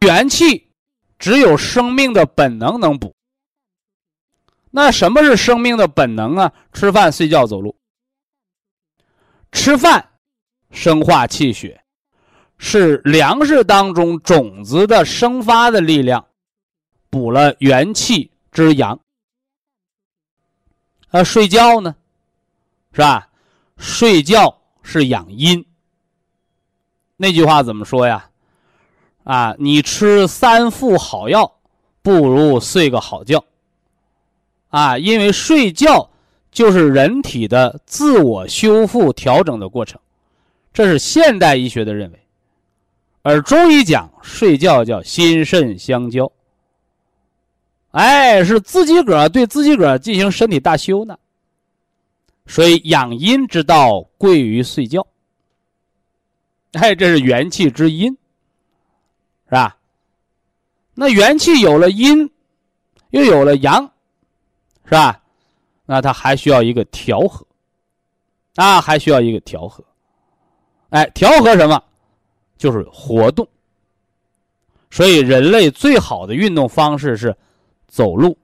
元气只有生命的本能能补。那什么是生命的本能啊？吃饭、睡觉、走路。吃饭生化气血，是粮食当中种子的生发的力量，补了元气之阳。啊，睡觉呢，是吧？睡觉是养阴。那句话怎么说呀？啊，你吃三副好药，不如睡个好觉。啊，因为睡觉就是人体的自我修复调整的过程，这是现代医学的认为。而中医讲睡觉叫心肾相交，哎，是自己个儿对自己个儿进行身体大修呢。所以养阴之道贵于睡觉。哎，这是元气之阴。是吧？那元气有了阴，又有了阳，是吧？那它还需要一个调和，啊，还需要一个调和。哎，调和什么？就是活动。所以，人类最好的运动方式是走路。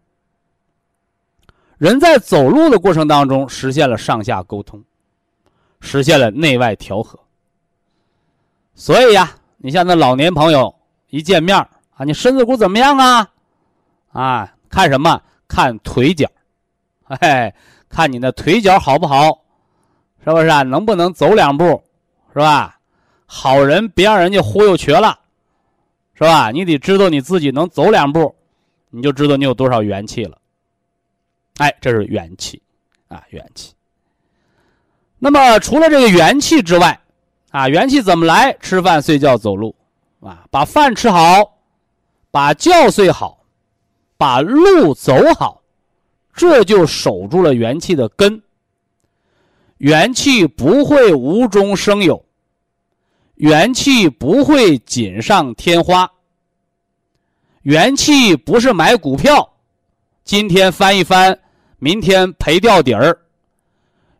人在走路的过程当中，实现了上下沟通，实现了内外调和。所以呀，你像那老年朋友。一见面啊，你身子骨怎么样啊？啊，看什么？看腿脚，哎，看你的腿脚好不好？是不是啊？能不能走两步？是吧？好人别让人家忽悠瘸了，是吧？你得知道你自己能走两步，你就知道你有多少元气了。哎，这是元气啊，元气。那么除了这个元气之外，啊，元气怎么来？吃饭、睡觉、走路。啊，把饭吃好，把觉睡好，把路走好，这就守住了元气的根。元气不会无中生有，元气不会锦上添花。元气不是买股票，今天翻一翻，明天赔掉底儿。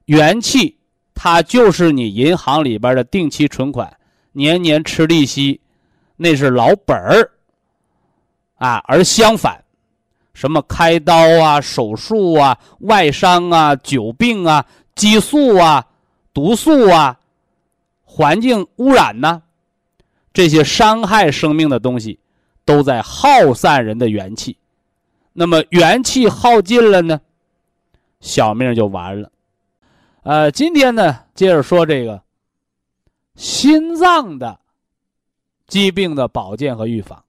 元气它就是你银行里边的定期存款，年年吃利息。那是老本儿，啊，而相反，什么开刀啊、手术啊、外伤啊、久病啊、激素啊、毒素啊、环境污染呢，这些伤害生命的东西，都在耗散人的元气。那么元气耗尽了呢，小命就完了。呃，今天呢，接着说这个心脏的。疾病的保健和预防。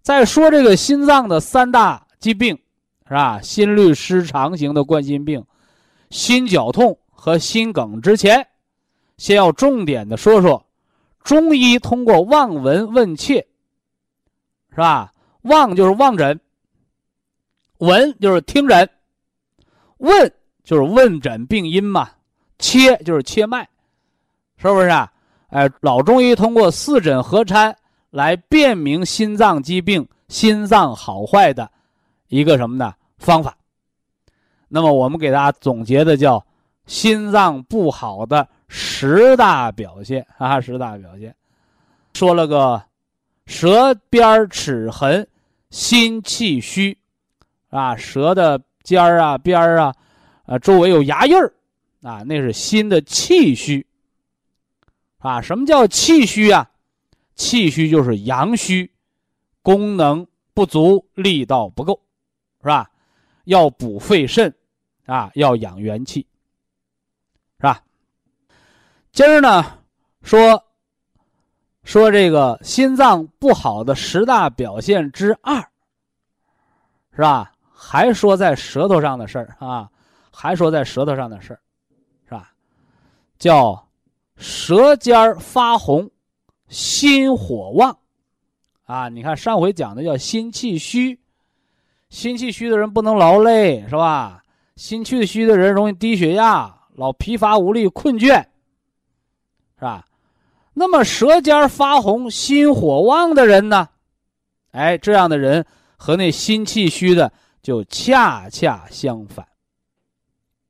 再说这个心脏的三大疾病，是吧？心律失常型的冠心病、心绞痛和心梗之前，先要重点的说说中医通过望闻问切，是吧？望就是望诊，闻就是听诊，问就是问诊病因嘛，切就是切脉，是不是啊？哎，老中医通过四诊合参来辨明心脏疾病、心脏好坏的一个什么呢方法？那么我们给大家总结的叫心脏不好的十大表现啊，十大表现，说了个舌边齿痕、心气虚啊，舌的尖儿啊、边儿啊，啊周围有牙印儿啊，那是心的气虚。啊，什么叫气虚啊？气虚就是阳虚，功能不足，力道不够，是吧？要补肺肾，啊，要养元气，是吧？今儿呢，说说这个心脏不好的十大表现之二，是吧？还说在舌头上的事儿啊，还说在舌头上的事儿，是吧？叫舌尖发红，心火旺。啊，你看上回讲的叫心气虚，心气虚的人不能劳累，是吧？心气虚的人容易低血压，老疲乏无力、困倦，是吧？那么舌尖发红、心火旺的人呢？哎，这样的人和那心气虚的就恰恰相反。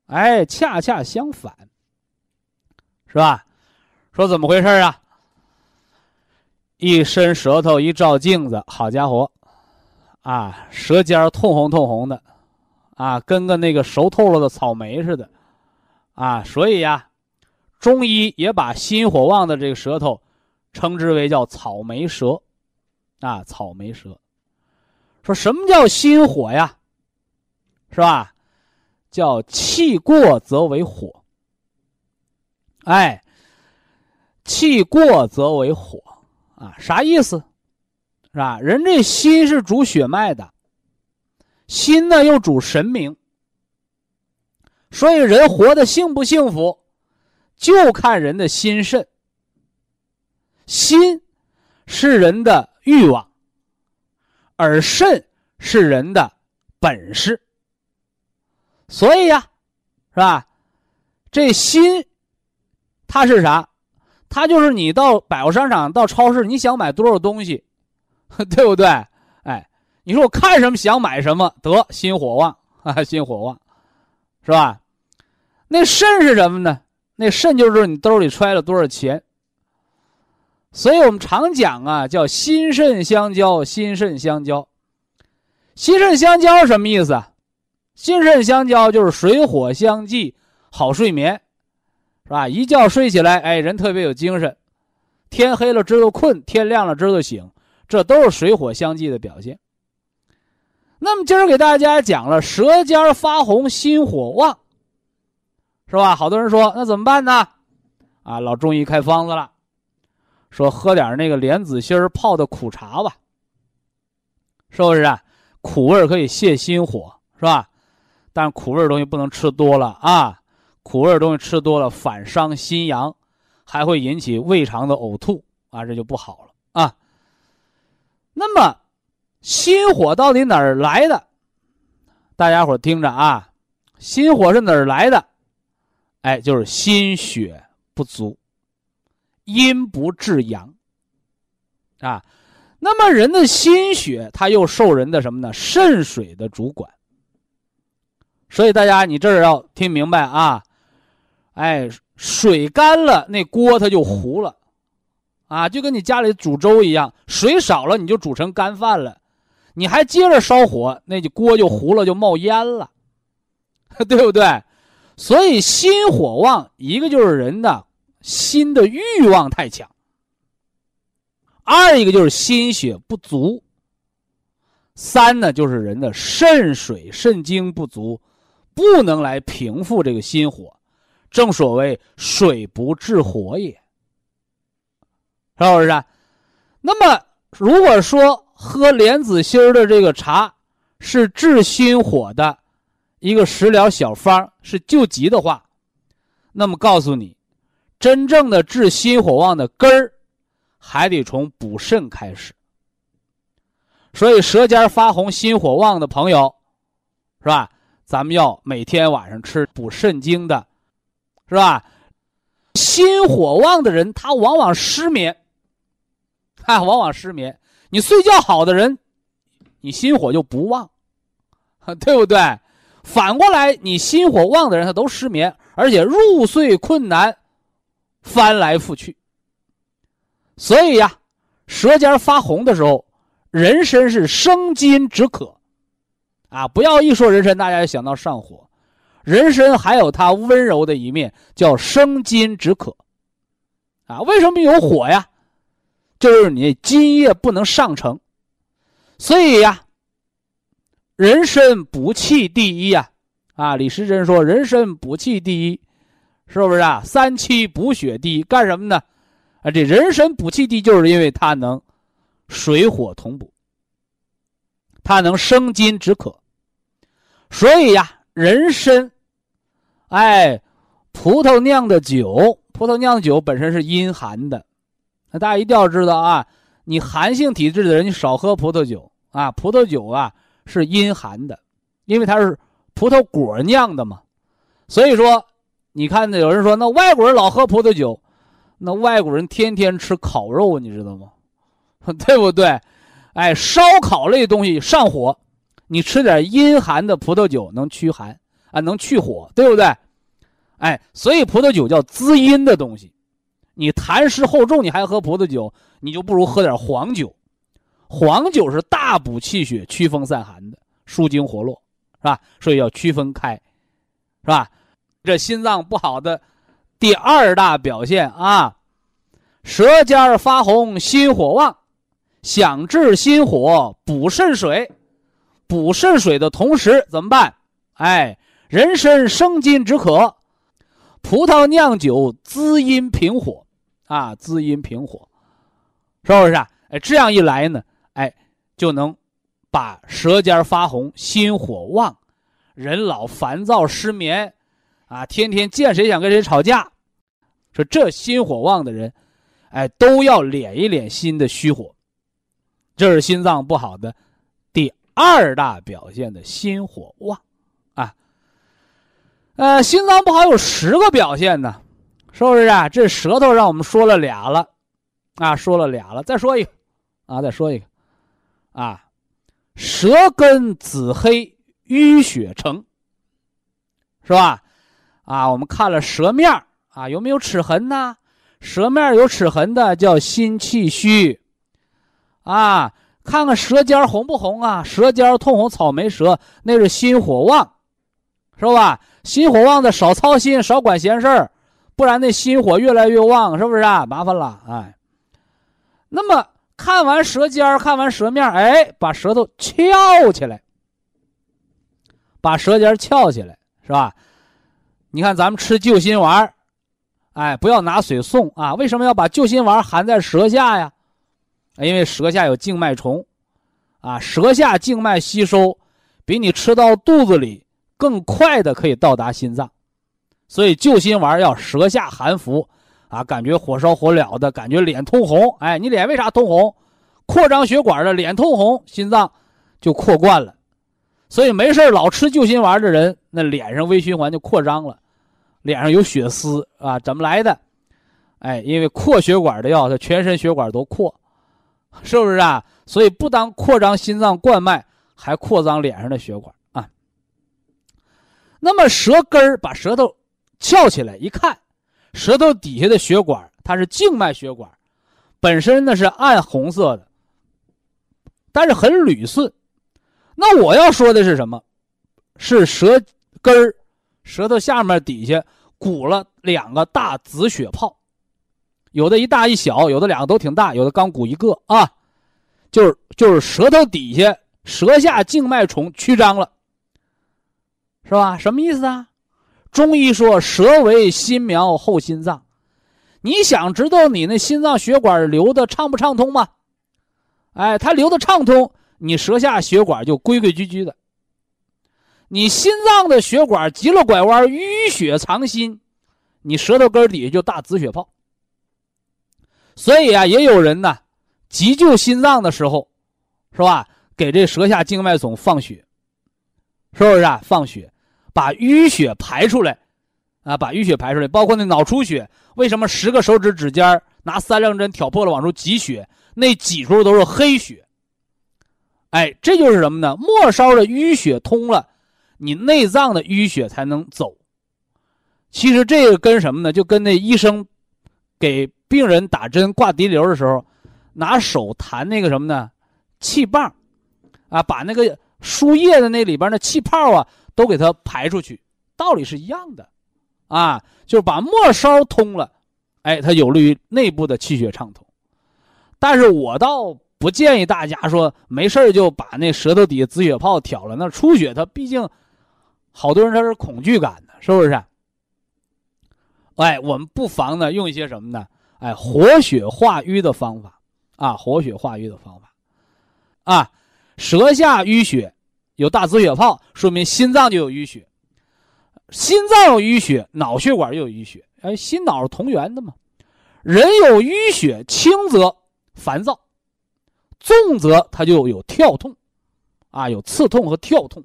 哎，恰恰相反，是吧？说怎么回事啊？一伸舌头一照镜子，好家伙，啊，舌尖儿通红通红的，啊，跟个那个熟透了的草莓似的，啊，所以呀，中医也把心火旺的这个舌头称之为叫草莓舌，啊，草莓舌。说什么叫心火呀？是吧？叫气过则为火。哎，气过则为火。啊，啥意思？是吧？人这心是主血脉的，心呢又主神明，所以人活得幸不幸福，就看人的心肾。心是人的欲望，而肾是人的本事。所以呀，是吧？这心，它是啥？它就是你到百货商场、到超市，你想买多少东西，对不对？哎，你说我看什么想买什么，得心火旺啊，心火旺，是吧？那肾是什么呢？那肾就是你兜里揣了多少钱。所以我们常讲啊，叫心肾相交，心肾相交。心肾相交什么意思啊？心肾相交就是水火相济，好睡眠。是吧？一觉睡起来，哎，人特别有精神。天黑了知道困，天亮了知道醒，这都是水火相济的表现。那么今儿给大家讲了舌尖发红，心火旺，是吧？好多人说那怎么办呢？啊，老中医开方子了，说喝点那个莲子心泡的苦茶吧，是不是啊？苦味可以泻心火，是吧？但苦味东西不能吃多了啊。苦味东西吃多了反伤心阳，还会引起胃肠的呕吐啊，这就不好了啊。那么，心火到底哪儿来的？大家伙听着啊，心火是哪儿来的？哎，就是心血不足，阴不制阳啊。那么人的心血，它又受人的什么呢？肾水的主管。所以大家，你这儿要听明白啊。哎，水干了，那锅它就糊了，啊，就跟你家里煮粥一样，水少了你就煮成干饭了，你还接着烧火，那就锅就糊了，就冒烟了，对不对？所以心火旺，一个就是人的心的欲望太强，二一个就是心血不足，三呢就是人的肾水肾精不足，不能来平复这个心火。正所谓水不治火也，是不是？那么，如果说喝莲子心儿的这个茶是治心火的一个食疗小方，是救急的话，那么告诉你，真正的治心火旺的根儿，还得从补肾开始。所以，舌尖发红、心火旺的朋友，是吧？咱们要每天晚上吃补肾精的。是吧？心火旺的人，他往往失眠，啊，往往失眠。你睡觉好的人，你心火就不旺，对不对？反过来，你心火旺的人，他都失眠，而且入睡困难，翻来覆去。所以呀，舌尖发红的时候，人参是生津止渴，啊，不要一说人参，大家就想到上火。人参还有它温柔的一面，叫生津止渴，啊，为什么有火呀？就是你津液不能上承，所以呀，人参补气第一呀！啊，李时珍说人参补气第一，是不是啊？三七补血第一，干什么呢？啊，这人参补气第一，就是因为它能水火同补，它能生津止渴。所以呀，人参，哎，葡萄酿的酒，葡萄酿的酒本身是阴寒的，那大家一定要知道啊，你寒性体质的人，你少喝葡萄酒啊。葡萄酒啊是阴寒的，因为它是葡萄果酿的嘛。所以说，你看有人说那外国人老喝葡萄酒，那外国人天天吃烤肉，你知道吗？对不对？哎，烧烤类东西上火。你吃点阴寒的葡萄酒能驱寒啊，能去火，对不对？哎，所以葡萄酒叫滋阴的东西。你痰湿厚重，你还喝葡萄酒，你就不如喝点黄酒。黄酒是大补气血、祛风散寒的，舒筋活络，是吧？所以要区分开，是吧？这心脏不好的第二大表现啊，舌尖发红，心火旺，想治心火，补肾水。补肾水的同时怎么办？哎，人参生津止渴，葡萄酿酒滋阴平火，啊，滋阴平火，是不是啊？哎，这样一来呢，哎，就能把舌尖发红、心火旺、人老烦躁失眠，啊，天天见谁想跟谁吵架，说这心火旺的人，哎，都要敛一敛心的虚火，这是心脏不好的第。二大表现的心火旺，啊，呃，心脏不好有十个表现呢，是不是啊？这舌头让我们说了俩了，啊，说了俩了，再说一个，啊，再说一个，啊，舌根紫黑，淤血成，是吧？啊，我们看了舌面啊，有没有齿痕呢？舌面有齿痕的叫心气虚，啊。看看舌尖红不红啊？舌尖通红，草莓舌，那是心火旺，是吧？心火旺的少操心，少管闲事儿，不然那心火越来越旺，是不是啊？麻烦了，哎。那么看完舌尖看完舌面哎，把舌头翘起来，把舌尖翘起来，是吧？你看咱们吃救心丸哎，不要拿水送啊！为什么要把救心丸含在舌下呀？因为舌下有静脉虫，啊，舌下静脉吸收比你吃到肚子里更快的可以到达心脏，所以救心丸要舌下含服，啊，感觉火烧火燎的感觉，脸通红，哎，你脸为啥通红？扩张血管的脸通红，心脏就扩灌了，所以没事老吃救心丸的人，那脸上微循环就扩张了，脸上有血丝啊，怎么来的？哎，因为扩血管的药，它全身血管都扩。是不是啊？所以不当扩张心脏冠脉，还扩张脸上的血管。那么舌根儿把舌头翘起来一看，舌头底下的血管它是静脉血管，本身呢是暗红色的，但是很捋顺。那我要说的是什么？是舌根儿，舌头下面底下鼓了两个大紫血泡。有的一大一小，有的两个都挺大，有的刚鼓一个啊，就是就是舌头底下舌下静脉丛曲张了，是吧？什么意思啊？中医说舌为心苗后心脏，你想知道你那心脏血管流的畅不畅通吗？哎，它流的畅通，你舌下血管就规规矩矩的；你心脏的血管急了拐弯，淤血藏心，你舌头根底下就大紫血泡。所以啊，也有人呢，急救心脏的时候，是吧？给这舌下静脉总放血，是不是啊？放血，把淤血排出来，啊，把淤血排出来，包括那脑出血，为什么十个手指指尖拿三棱针挑破了往出挤血，那挤出都是黑血？哎，这就是什么呢？末梢的淤血通了，你内脏的淤血才能走。其实这个跟什么呢？就跟那医生给。病人打针挂滴流的时候，拿手弹那个什么呢？气棒，啊，把那个输液的那里边的气泡啊，都给它排出去，道理是一样的，啊，就是把末梢通了，哎，它有利于内部的气血畅通。但是我倒不建议大家说没事就把那舌头底下止血泡挑了，那出血它毕竟好多人他是恐惧感的，是不是？哎，我们不妨呢用一些什么呢？哎，活血化瘀的方法啊，活血化瘀的方法啊，舌下淤血有大止血泡，说明心脏就有淤血，心脏有淤血，脑血管又有淤血，哎，心脑是同源的嘛。人有淤血，轻则烦躁，重则它就有跳痛，啊，有刺痛和跳痛，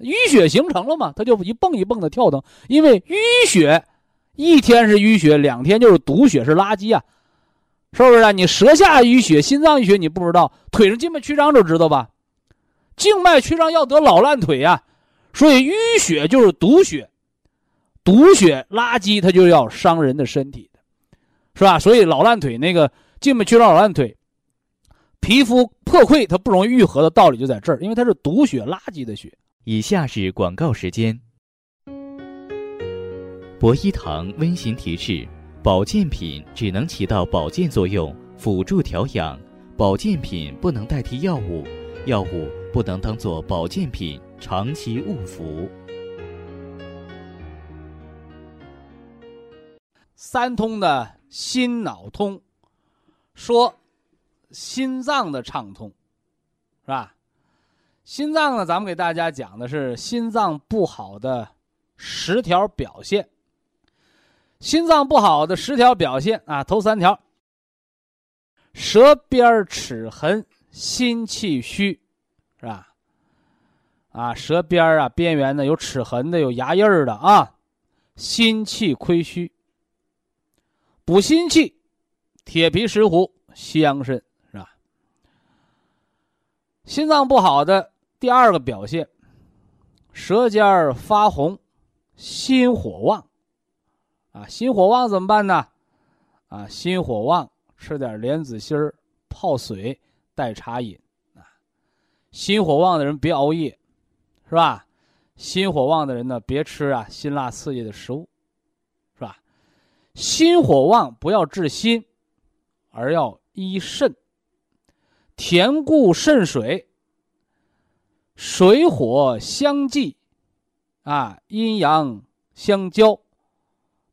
淤血形成了嘛，它就一蹦一蹦的跳动。因为淤血，一天是淤血，两天就是毒血，是垃圾啊，是不是啊？你舌下淤血，心脏淤血你不知道，腿上静脉曲张就知道吧？静脉曲张要得老烂腿呀，所以淤血就是毒血，毒血垃圾，它就要伤人的身体。是吧？所以老烂腿那个静脉曲张、老烂腿，皮肤破溃它不容易愈合的道理就在这儿，因为它是毒血、垃圾的血。以下是广告时间。博一堂温馨提示：保健品只能起到保健作用，辅助调养；保健品不能代替药物，药物不能当做保健品长期误服。三通的。心脑通，说心脏的畅通，是吧？心脏呢，咱们给大家讲的是心脏不好的十条表现。心脏不好的十条表现啊，头三条：舌边齿痕、心气虚，啊，舌边啊边缘的有齿痕的，有牙印儿的啊，心气亏虚。补心气，铁皮石斛西洋参是吧？心脏不好的第二个表现，舌尖发红，心火旺，啊，心火旺怎么办呢？啊，心火旺，吃点莲子心儿泡水代茶饮啊。心火旺的人别熬夜，是吧？心火旺的人呢，别吃啊辛辣刺激的食物。是吧心火旺，不要治心，而要医肾。填固肾水，水火相济，啊，阴阳相交，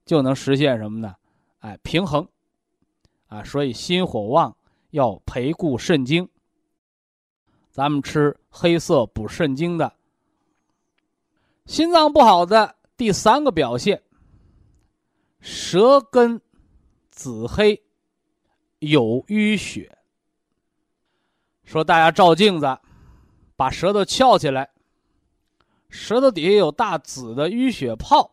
就能实现什么呢？哎，平衡，啊，所以心火旺要培固肾精。咱们吃黑色补肾精的。心脏不好的第三个表现。舌根紫黑，有淤血。说大家照镜子，把舌头翘起来，舌头底下有大紫的淤血泡。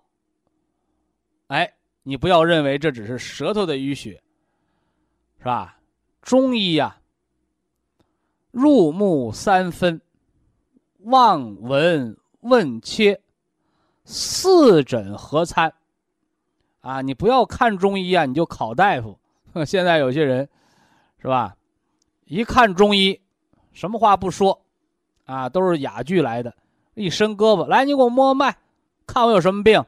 哎，你不要认为这只是舌头的淤血，是吧？中医呀，入木三分，望闻问切，四诊合参。啊，你不要看中医啊，你就考大夫。现在有些人，是吧？一看中医，什么话不说，啊，都是哑剧来的。一伸胳膊，来，你给我摸摸脉，看我有什么病。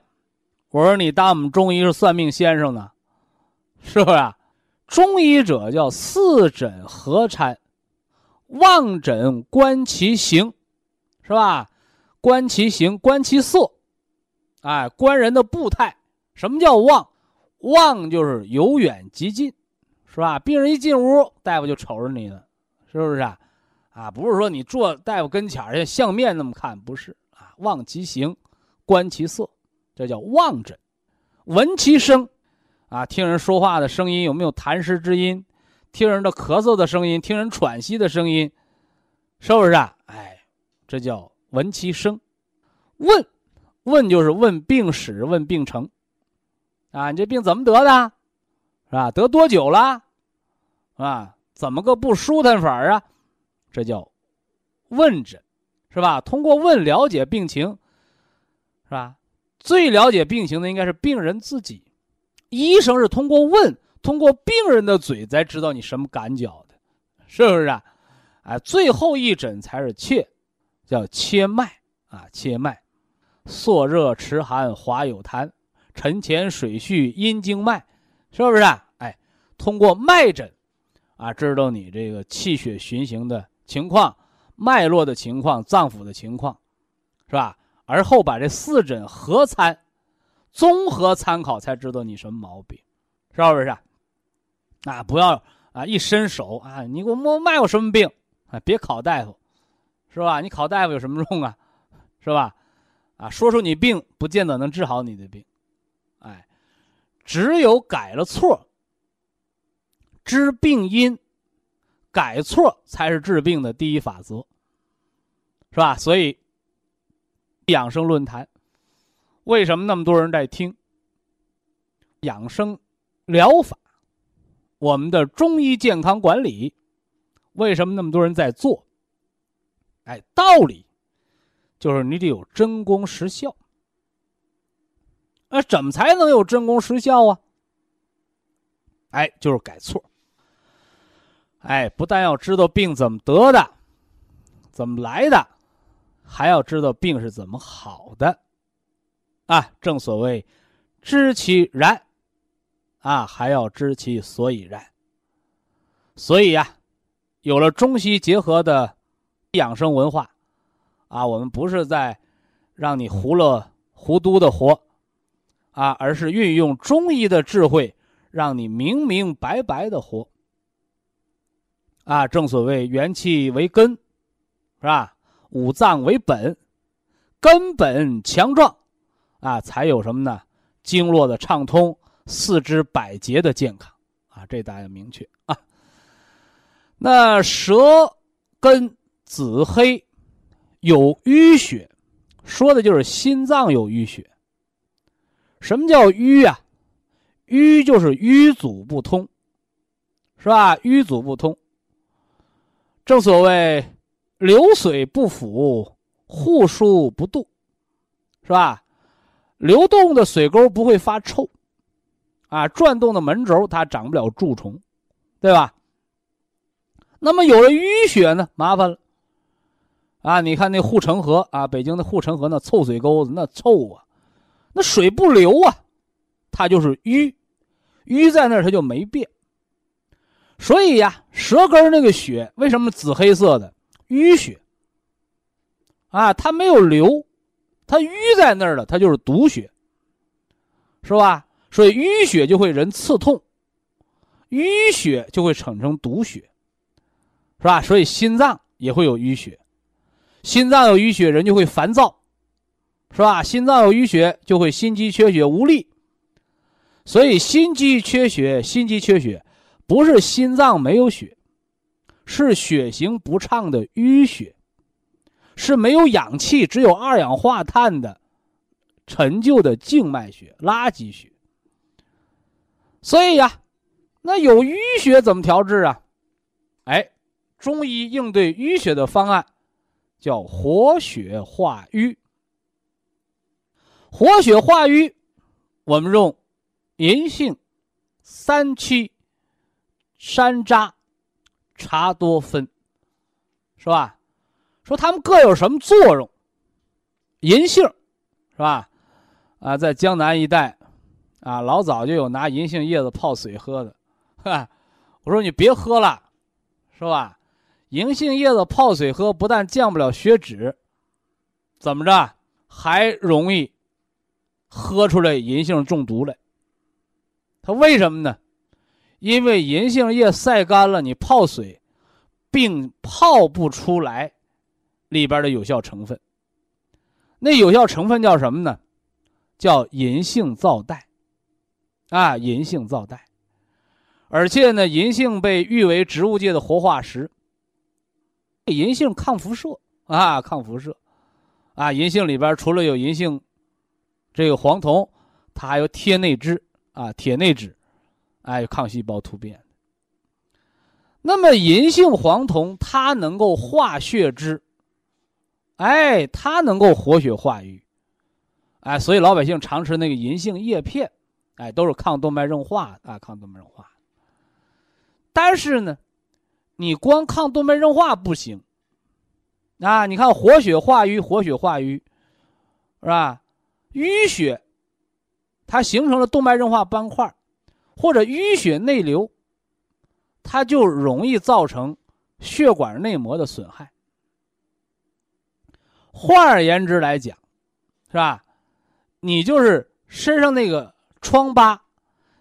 我说你当我们中医是算命先生呢，是不是？啊中医者叫四诊合参，望诊观其形，是吧？观其形，观其色，哎，观人的步态。什么叫望？望就是由远及近，是吧？病人一进屋，大夫就瞅着你了，是不是啊？啊，不是说你坐大夫跟前儿像相面那么看，不是啊。望其形，观其色，这叫望诊。闻其声，啊，听人说话的声音有没有痰湿之音？听人的咳嗽的声音，听人喘息的声音，是不是啊？哎，这叫闻其声。问，问就是问病史，问病程。啊，你这病怎么得的，是吧？得多久了？啊，怎么个不舒坦法啊？这叫问诊，是吧？通过问了解病情，是吧？最了解病情的应该是病人自己，医生是通过问，通过病人的嘴才知道你什么感觉的，是不是啊？哎，最后一诊才是切，叫切脉啊，切脉，朔热迟寒，滑有痰。沉潜水蓄阴经脉，是不是啊？哎，通过脉诊，啊，知道你这个气血循行的情况、脉络的情况、脏腑的情况，是吧？而后把这四诊合参，综合参考，才知道你什么毛病，是不是？啊，不要啊，一伸手啊，你给我摸脉有什么病啊？别考大夫，是吧？你考大夫有什么用啊？是吧？啊，说出你病，不见得能治好你的病，哎，只有改了错，知病因，改错才是治病的第一法则，是吧？所以，养生论坛，为什么那么多人在听？养生疗法，我们的中医健康管理，为什么那么多人在做？哎，道理。就是你得有真功实效，那怎么才能有真功实效啊？哎，就是改错。哎，不但要知道病怎么得的，怎么来的，还要知道病是怎么好的。啊，正所谓知其然，啊，还要知其所以然。所以呀，有了中西结合的养生文化。啊，我们不是在让你糊了糊涂的活，啊，而是运用中医的智慧，让你明明白白的活。啊，正所谓元气为根，是吧？五脏为本，根本强壮，啊，才有什么呢？经络的畅通，四肢百节的健康，啊，这大家明确啊。那舌根紫黑。有淤血，说的就是心脏有淤血。什么叫淤啊？淤就是淤阻不通，是吧？淤阻不通。正所谓流水不腐，户枢不蠹，是吧？流动的水沟不会发臭，啊，转动的门轴它长不了蛀虫，对吧？那么有了淤血呢，麻烦了。啊，你看那护城河啊，北京的护城河那臭水沟子那臭啊，那水不流啊，它就是淤，淤在那儿它就没变。所以呀，舌根那个血为什么紫黑色的？淤血啊，它没有流，它淤在那儿了，它就是毒血，是吧？所以淤血就会人刺痛，淤血就会产生毒血，是吧？所以心脏也会有淤血。心脏有淤血，人就会烦躁，是吧？心脏有淤血，就会心肌缺血无力。所以心肌缺血，心肌缺血不是心脏没有血，是血行不畅的淤血，是没有氧气，只有二氧化碳的陈旧的静脉血、垃圾血。所以呀，那有淤血怎么调治啊？哎，中医应对淤血的方案。叫活血化瘀。活血化瘀，我们用银杏、三七、山楂、茶多酚，是吧？说它们各有什么作用？银杏，是吧？啊，在江南一带，啊，老早就有拿银杏叶子泡水喝的，哈。我说你别喝了，是吧？银杏叶子泡水喝，不但降不了血脂，怎么着还容易喝出来银杏中毒来？它为什么呢？因为银杏叶晒干了，你泡水，并泡不出来里边的有效成分。那有效成分叫什么呢？叫银杏皂苷。啊，银杏皂苷。而且呢，银杏被誉为植物界的活化石。银杏抗辐射啊，抗辐射，啊，银杏里边除了有银杏这个黄酮，它还有铁内酯啊，铁内酯，哎，抗细胞突变。那么银杏黄酮它能够化血脂，哎，它能够活血化瘀，哎，所以老百姓常吃那个银杏叶片，哎，都是抗动脉硬化啊，抗动脉硬化。但是呢。你光抗动脉硬化不行，啊，你看活血化瘀，活血化瘀，是吧？淤血，它形成了动脉硬化斑块，或者淤血内流，它就容易造成血管内膜的损害。换而言之来讲，是吧？你就是身上那个疮疤，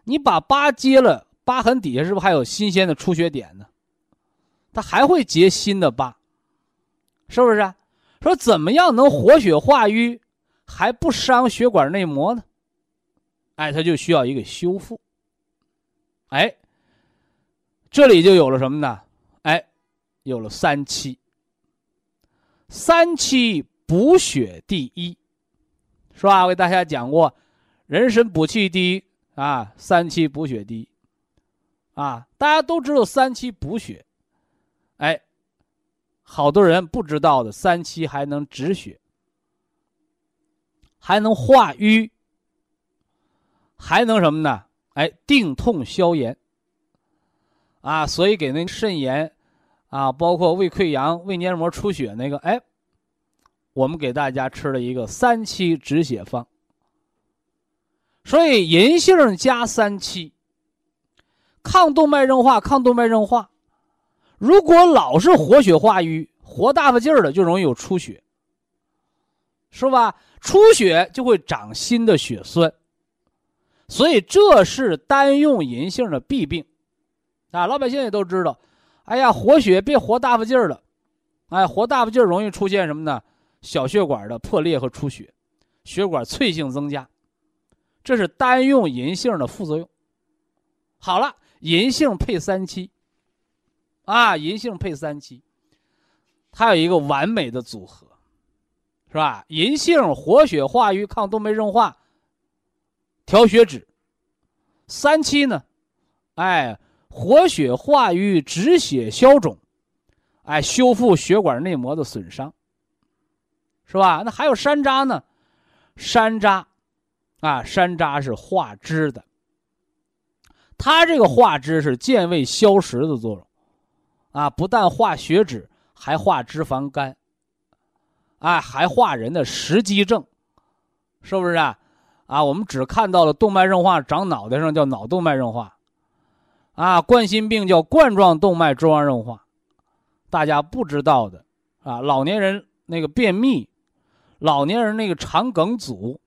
你把疤揭了，疤痕底下是不是还有新鲜的出血点呢？它还会结新的疤，是不是？说怎么样能活血化瘀，还不伤血管内膜呢？哎，它就需要一个修复。哎，这里就有了什么呢？哎，有了三七。三七补血第一，是吧？我给大家讲过，人参补气第一啊，三七补血第一啊。大家都知道三七补血，哎，好多人不知道的，三七还能止血，还能化瘀，还能什么呢？哎，定痛消炎。啊，所以给那肾炎。啊，包括胃溃疡、胃黏膜出血那个，哎，我们给大家吃了一个三七止血方。所以银杏加三七，抗动脉硬化，抗动脉硬化。如果老是活血化瘀、活大发劲儿的，就容易有出血，是吧？出血就会长新的血栓，所以这是单用银杏的弊病。啊，老百姓也都知道。哎呀，活血别活大发劲儿了，哎，活大发劲儿容易出现什么呢？小血管的破裂和出血，血管脆性增加，这是单用银杏的副作用。好了，银杏配三七，啊，银杏配三七，它有一个完美的组合，是吧？银杏活血化瘀、抗动脉硬化、调血脂，三七呢，哎。活血化瘀、止血消肿，哎，修复血管内膜的损伤，是吧？那还有山楂呢，山楂，啊，山楂是化脂的，它这个化脂是健胃消食的作用，啊，不但化血脂，还化脂肪肝，哎，还化人的食积症，是不是啊？啊，我们只看到了动脉硬化长脑袋上，叫脑动脉硬化。啊，冠心病叫冠状动脉粥样硬化，大家不知道的啊。老年人那个便秘，老年人那个肠梗阻，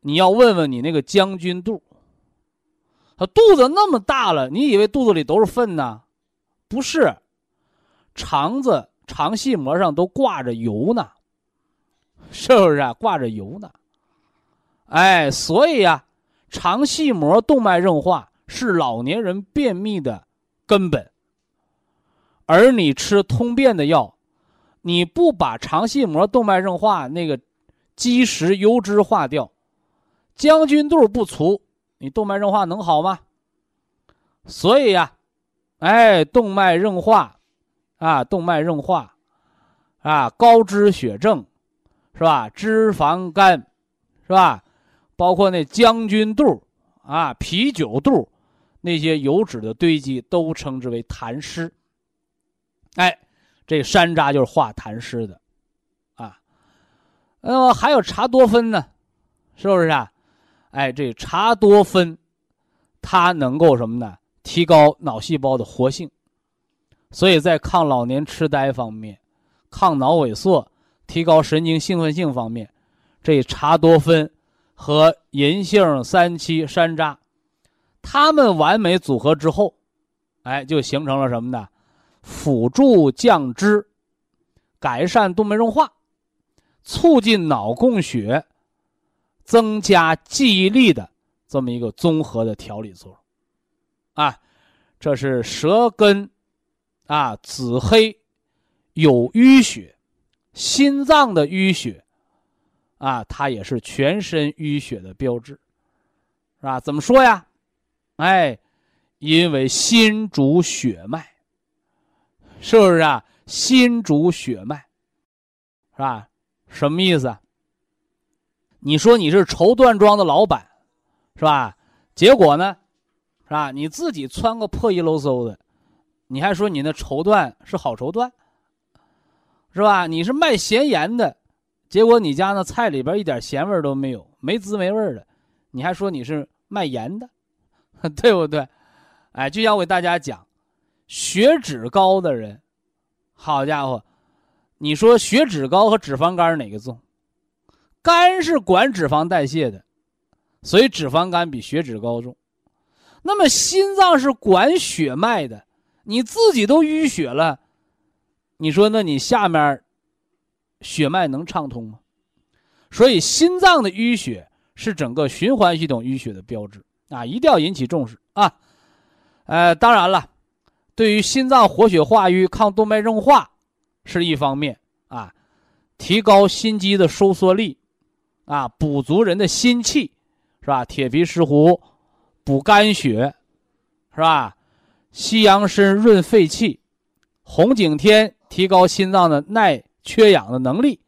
你要问问你那个将军肚，他肚子那么大了，你以为肚子里都是粪呢？不是，肠子肠系膜上都挂着油呢，是不是啊？挂着油呢？哎，所以呀，肠系膜动脉硬化。是老年人便秘的根本，而你吃通便的药，你不把肠系膜动脉硬化那个积食油脂化掉，将军肚不除，你动脉硬化能好吗？所以呀，哎，动脉硬化，啊，动脉硬化，啊，高脂血症，是吧？脂肪肝，是吧？包括那将军肚，啊，啤酒肚。那些油脂的堆积都称之为痰湿。哎，这山楂就是化痰湿的，啊，呃，还有茶多酚呢，是不是啊？哎，这茶多酚，它能够什么呢？提高脑细胞的活性，所以在抗老年痴呆方面、抗脑萎缩、提高神经兴奋性方面，这茶多酚和银杏、三七、山楂。它们完美组合之后，哎，就形成了什么呢？辅助降脂、改善动脉硬化、促进脑供血、增加记忆力的这么一个综合的调理作用。啊，这是舌根啊，紫黑有淤血，心脏的淤血啊，它也是全身淤血的标志，是吧？怎么说呀？哎，因为心主血脉，是不是啊？心主血脉，是吧？什么意思？你说你是绸缎庄的老板，是吧？结果呢，是吧？你自己穿个破衣喽嗖的，你还说你那绸缎是好绸缎，是吧？你是卖咸盐的，结果你家那菜里边一点咸味都没有，没滋没味的，你还说你是卖盐的。对不对？哎，就像我给大家讲，血脂高的人，好家伙，你说血脂高和脂肪肝哪个重？肝是管脂肪代谢的，所以脂肪肝比血脂高重。那么心脏是管血脉的，你自己都淤血了，你说那你下面血脉能畅通吗？所以心脏的淤血是整个循环系统淤血的标志啊，一定要引起重视啊。呃，当然了，对于心脏活血化瘀、抗动脉硬化是一方面啊，提高心肌的收缩力。啊，补足人的心气，是吧？铁皮石斛补肝血，是吧？西洋参润肺气，红景天提高心脏的耐缺氧的能力，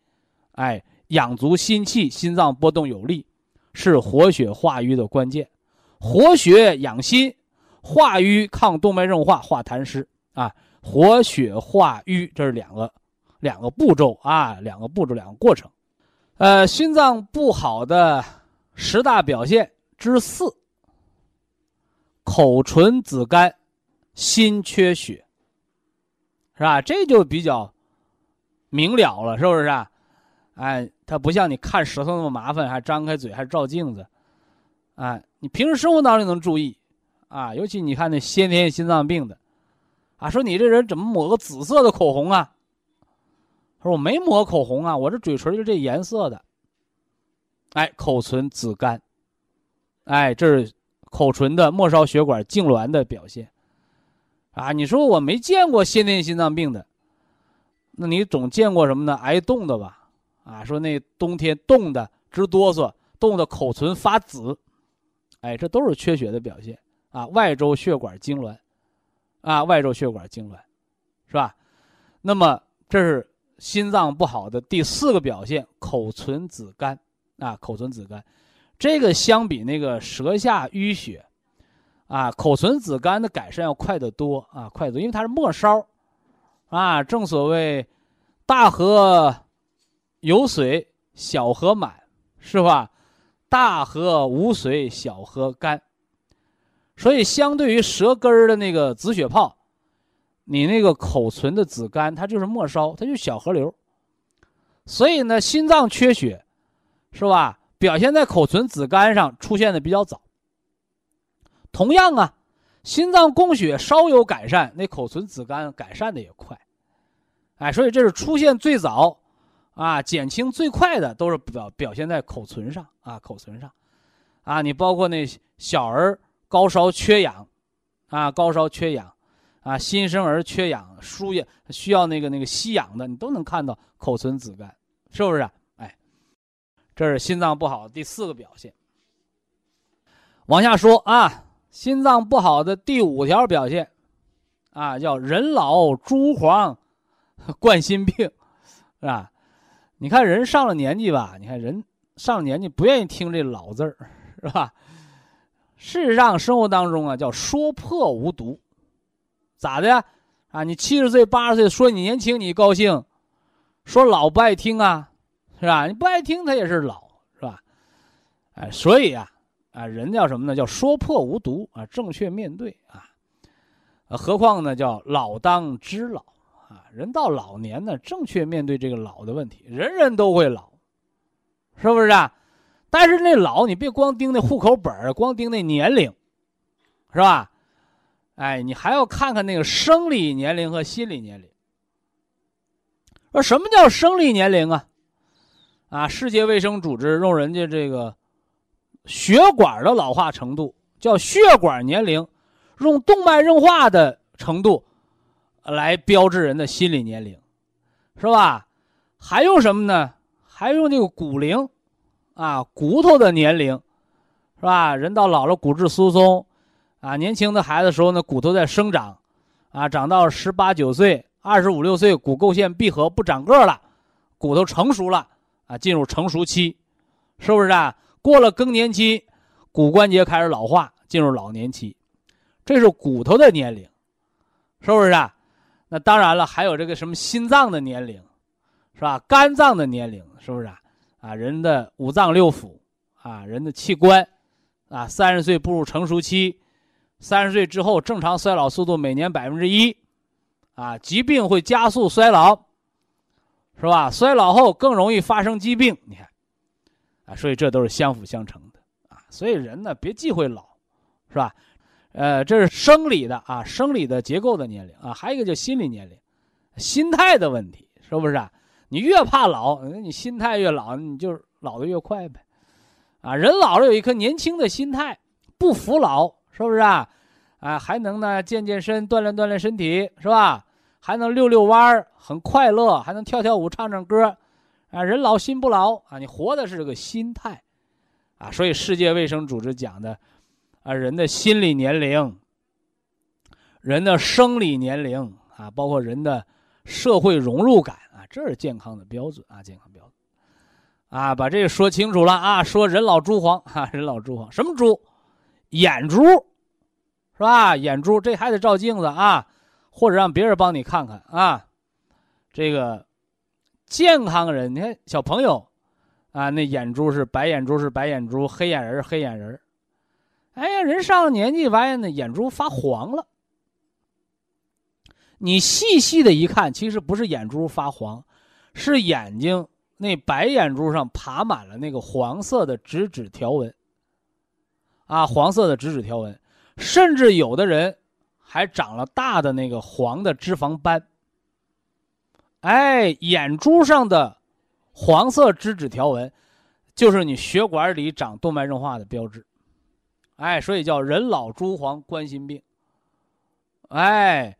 哎，养足心气，心脏波动有力，是活血化瘀的关键。活血养心，化瘀抗动脉硬化，化痰湿啊。活血化瘀，这是两个两个步骤啊，两个步骤，两个过程。呃，心脏不好的十大表现之四：口唇紫干，心缺血，是吧？这就比较明了了，是不是啊？哎，它不像你看舌头那么麻烦，还张开嘴，还照镜子，啊，你平时生活当中能注意啊。尤其你看那先天心脏病的，啊，说你这人怎么抹个紫色的口红啊？他说我没抹口红啊，我这嘴唇就这颜色的。哎，口唇紫干，哎，这是口唇的末梢血管痉挛的表现。啊，你说我没见过先天心脏病的，那你总见过什么呢？挨冻的吧？啊，说那冬天冻的直哆嗦，冻得口唇发紫，哎，这都是缺血的表现啊，外周血管痉挛，啊，外周血管痉挛，是吧？那么这是。心脏不好的第四个表现，口唇紫干，啊，口唇紫干，这个相比那个舌下淤血，啊，口唇紫干的改善要快得多啊，快得多，因为它是末梢，啊，正所谓大河有水小河满，是吧？大河无水小河干，所以相对于舌根儿的那个紫血泡。你那个口唇的紫干，它就是末梢，它就小河流。所以呢，心脏缺血，是吧？表现在口唇紫干上出现的比较早。同样啊，心脏供血稍有改善，那口唇紫干改善的也快。哎，所以这是出现最早，啊，减轻最快的都是表表现在口唇上啊，口唇上，啊，你包括那小儿高烧缺氧，啊，高烧缺氧。啊，新生儿缺氧、输液需要那个那个吸氧的，你都能看到口唇紫干，是不是？这是心脏不好的第四个表现。往下说啊，心脏不好的第五条表现，啊，叫人老珠黄，冠心病，是吧？你看人上了年纪吧，你看人上了年纪不愿意听这老字儿，是吧？事实上，生活当中啊，叫说破无毒。咋的？啊，你七十岁、八十岁说你年轻，你高兴；说老不爱听啊，是吧？你不爱听，他也是老，是吧？哎，所以啊，啊，人叫什么呢？叫说破无毒啊，正确面对啊。何况呢，叫老当知老啊。人到老年呢，正确面对这个老的问题。人人都会老，是不是啊？但是那老，你别光盯那户口本儿光盯那年龄，是吧？哎，你还要看看那个生理年龄和心理年龄。说什么叫生理年龄啊？啊，世界卫生组织用人家这个血管的老化程度叫血管年龄，用动脉硬化的程度来标志人的心理年龄，是吧？还用什么呢？还用这个骨龄，啊，骨头的年龄，是吧？人到老了，骨质疏松。啊，年轻的孩子时候呢，骨头在生长，啊，长到十八九岁、二十五六岁，骨垢线闭合不长个了，骨头成熟了，啊，进入成熟期，是不是啊？过了更年期，骨关节开始老化，进入老年期，这是骨头的年龄，是不是啊？那当然了，还有这个什么心脏的年龄，是吧？肝脏的年龄，是不是啊？啊，人的五脏六腑，啊，人的器官，啊，三十岁步入成熟期。三十岁之后正常衰老速度每年百分之一，啊，疾病会加速衰老，是吧？衰老后更容易发生疾病，你看，啊，所以这都是相辅相成的啊。所以人呢，别忌讳老，是吧？呃，这是生理的啊，生理的结构的年龄啊，还有一个叫心理年龄，心态的问题，是不是啊？你越怕老，你心态越老，你就老的越快呗。啊，人老了有一颗年轻的心态，不服老，是不是啊？啊，还能呢健健身，锻炼锻炼身体，是吧？还能遛遛弯儿，很快乐，还能跳跳舞，唱唱歌，啊，人老心不老啊！你活的是这个心态，啊，所以世界卫生组织讲的，啊，人的心理年龄，人的生理年龄啊，包括人的社会融入感啊，这是健康的标准啊，健康标准。啊，把这个说清楚了啊！说人老珠黄哈，人老珠黄什么珠？眼珠，是吧？眼珠这还得照镜子啊，或者让别人帮你看看啊。这个健康人，你看小朋友啊，那眼珠是白眼珠是白眼珠，黑眼仁是黑眼仁哎呀，人上了年纪，发现那眼珠发黄了。你细细的一看，其实不是眼珠发黄，是眼睛。那白眼珠上爬满了那个黄色的直指条纹，啊，黄色的直指条纹，甚至有的人还长了大的那个黄的脂肪斑。哎，眼珠上的黄色脂质条纹，就是你血管里长动脉硬化的标志。哎，所以叫人老珠黄冠心病。哎，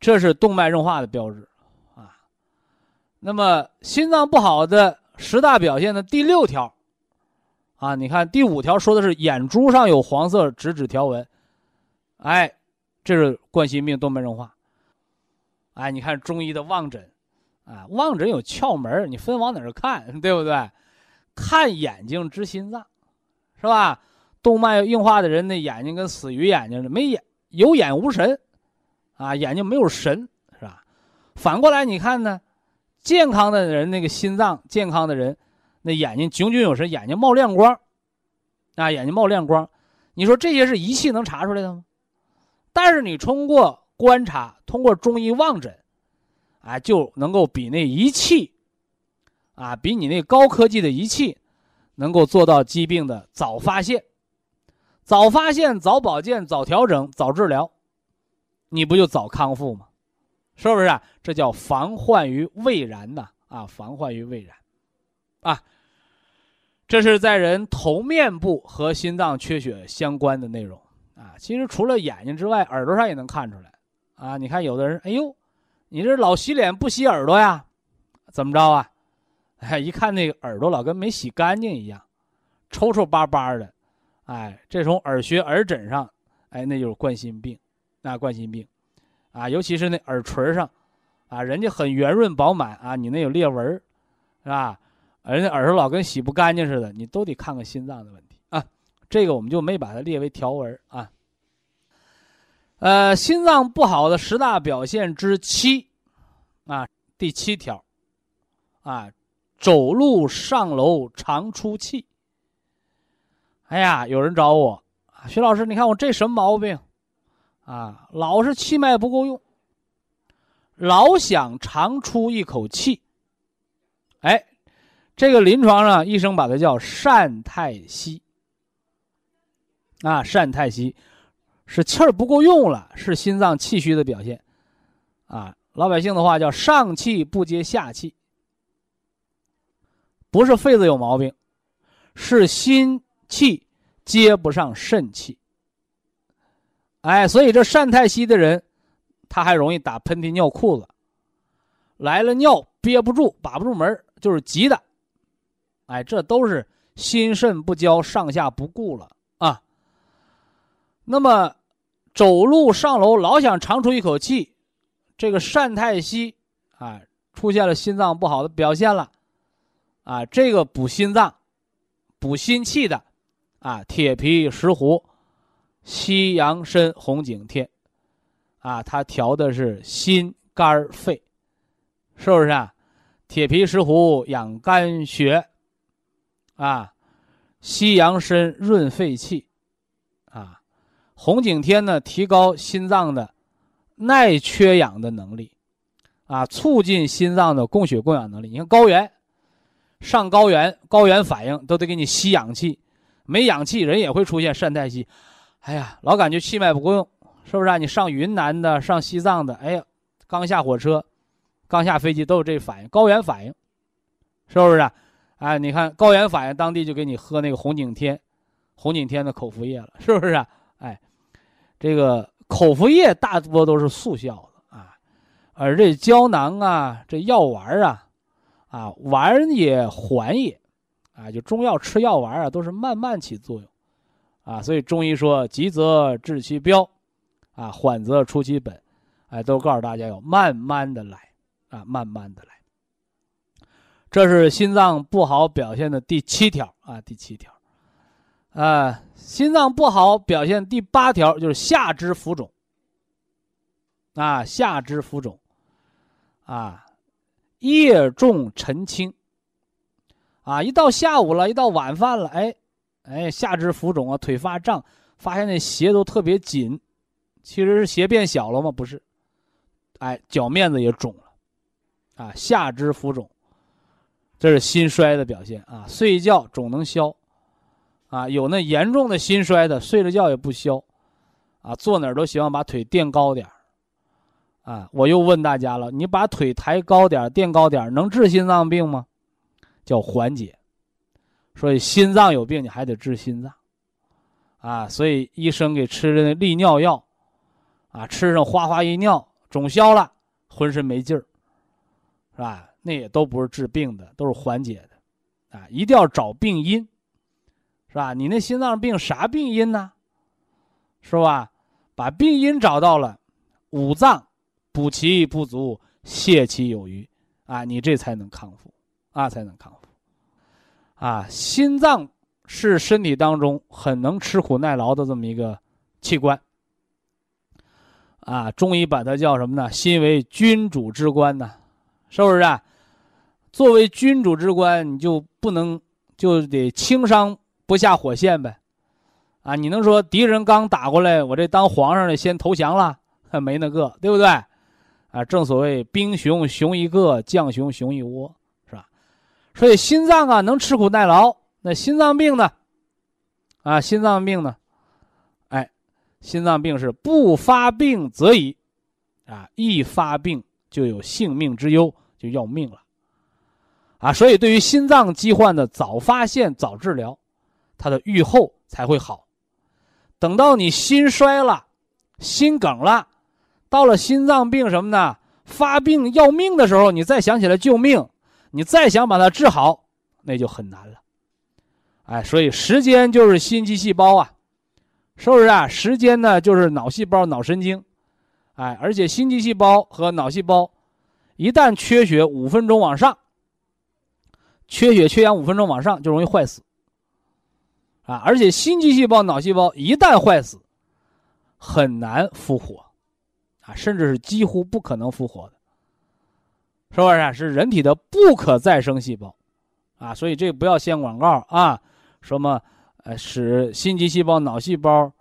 这是动脉硬化的标志啊。那么心脏不好的十大表现的第六条，啊，你看第五条说的是眼珠上有黄色脂质条纹，哎，这是冠心病动脉硬化。哎，你看中医的望诊，啊，望诊有窍门你分往哪儿看，对不对？看眼睛知心脏，是吧？动脉硬化的人那眼睛跟死鱼眼睛似的，没眼有眼无神，啊，眼睛没有神，是吧？反过来你看呢？健康的人，那个心脏健康的人，那眼睛炯炯有神，眼睛冒亮光，啊，眼睛冒亮光，你说这些是仪器能查出来的吗？但是你通过观察，通过中医望诊，啊，就能够比那仪器，啊，比你那高科技的仪器，能够做到疾病的早发现、早发现、早保健、早调整、早治疗，你不就早康复吗？是不是啊？这叫防患于未然呐！啊，防患于未然，啊，这是在人头面部和心脏缺血相关的内容啊。其实除了眼睛之外，耳朵上也能看出来啊。你看有的人，哎呦，你这老洗脸不洗耳朵呀？怎么着啊？哎，一看那个耳朵老跟没洗干净一样，抽抽巴巴的，哎，这从耳穴、耳枕上，哎，那就是冠心病，那冠心病。啊，尤其是那耳垂上，啊，人家很圆润饱满啊，你那有裂纹，是吧？人家耳朵老跟洗不干净似的，你都得看看心脏的问题。这个我们就没把它列为条文啊。呃，心脏不好的十大表现之七，啊，第七条，啊，走路上楼常出气。哎呀，有人找我，徐老师，你看我这什么毛病？啊，老是气脉不够用，老想长出一口气。哎，这个临床上医生把它叫善太息。啊，善太息是气儿不够用了，是心脏气虚的表现。啊，老百姓的话叫上气不接下气，不是肺子有毛病，是心气接不上肾气。哎，所以这善太息的人，他还容易打喷嚏、尿裤子，来了尿憋不住、把不住门就是急的。哎，这都是心肾不交、上下不顾了。那么，走路上楼老想长出一口气，这个善太息啊，出现了心脏不好的表现了啊。这个补心脏、补心气的啊，铁皮石斛。西洋参、红景天，啊，它调的是心肝肺，是不是啊？铁皮石斛养肝血，啊，西洋参润肺气，红景天呢，提高心脏的耐缺氧的能力，啊，促进心脏的供血供氧能力。你看高原，上高原，高原反应都得给你吸氧气，没氧气人也会出现肾太息。哎呀，老感觉气脉不够用，是不是啊？你上云南的，上西藏的，哎呀，刚下火车，刚下飞机都有这反应，高原反应，是不是啊？哎，你看高原反应，当地就给你喝那个红景天，红景天的口服液了，是不是啊？哎，这个口服液大多都是速效的啊，而这胶囊啊，这药丸啊，啊丸也缓也，啊就中药吃药丸啊都是慢慢起作用。啊，所以中医说急则治其标，啊，缓则出其本，哎，都告诉大家要慢慢的来，啊，慢慢的来。这是心脏不好表现的第七条啊，第七条，啊，心脏不好表现第八条就是下肢浮肿，啊，下肢浮肿，啊，夜重晨轻，啊，一到下午了，一到晚饭了，哎。哎，下肢浮肿啊，腿发胀，发现那鞋都特别紧，其实是鞋变小了吗？不是，哎，脚面子也肿了，啊，下肢浮肿，这是心衰的表现。啊。睡觉肿能消，啊，有那严重的心衰的，睡了觉也不消，啊，坐哪儿都希望把腿垫高点儿，啊，我又问大家了，你把腿抬高点儿，垫高点儿，能治心脏病吗？叫缓解。所以心脏有病，你还得治心脏，啊，所以医生给吃的那利尿药，啊，吃上哗哗一尿，肿消了，浑身没劲儿，是吧？那也都不是治病的，都是缓解的，啊，一定要找病因，是吧？你那心脏病啥病因呢？是吧？把病因找到了，五脏补其不足，泻其有余，啊，你这才能康复，啊，才能康复。啊，心脏是身体当中很能吃苦耐劳的这么一个器官。啊，中医把它叫什么呢？心为君主之官呢，是不是啊？作为君主之官，你就不能就得轻伤不下火线呗？啊，你能说敌人刚打过来，我这当皇上的先投降了？没那个，对不对？啊，正所谓兵熊熊一个，将熊熊一窝。是吧所以心脏啊能吃苦耐劳，那心脏病呢？啊，心脏病呢？哎，心脏病是不发病则已，啊，一发病就有性命之忧，就要命了。啊，所以对于心脏疾患的早发现、早治疗，它的预后才会好。等到你心衰了、心梗了，到了心脏病什么呢？发病要命的时候，你再想起来救命。你再想把它治好，那就很难了，哎，所以时间就是心肌细胞啊，是不是啊？时间呢就是脑细胞、脑神经，哎，而且心肌细胞和脑细胞一旦缺血五分钟往上，缺血缺氧五分钟往上就容易坏死，啊，而且心肌细胞、脑细胞一旦坏死，很难复活，啊，甚至是几乎不可能复活的。是不是是人体的不可再生细胞，啊，所以这不要掀广告啊，什么呃使心肌细胞、脑细胞，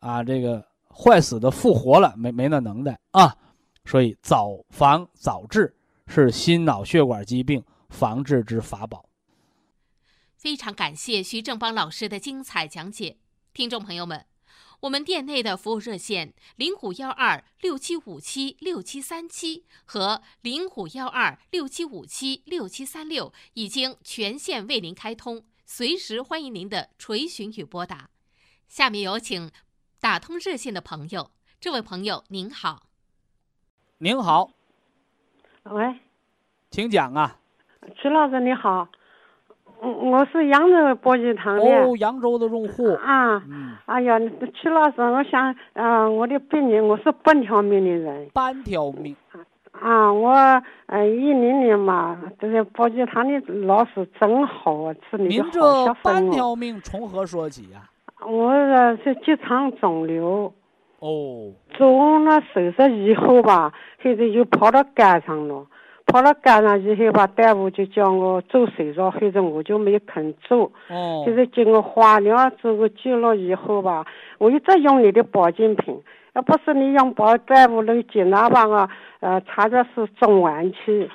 啊这个坏死的复活了，没没那能耐啊，所以早防早治是心脑血管疾病防治之法宝。非常感谢徐正邦老师的精彩讲解，听众朋友们。我们店内的服务热线零五幺二六七五七六七三七和零五幺二六七五七六七三六已经全线为您开通，随时欢迎您的垂询与拨打。下面有请打通热线的朋友，这位朋友您好。您好。喂。请讲啊。徐老师你好。我是扬州博济堂的。哦，扬州的用户。啊，哎呀，曲老师，我想，嗯，我的病人，我是半条命的人。半条命。啊，我呃一零年嘛，这个搏击堂的老师真好啊，治你的好小您这半条命从何说起呀？我是结肠肿瘤。哦。做了手术以后吧，现在又跑到肝上了。跑了街上以后吧，大夫就叫我做手术，后头我就没肯做。哦就，是经过化疗做个记录以后吧，我一直用你的保健品，要不是你用保大夫那个检查吧，我呃查的是中晚期。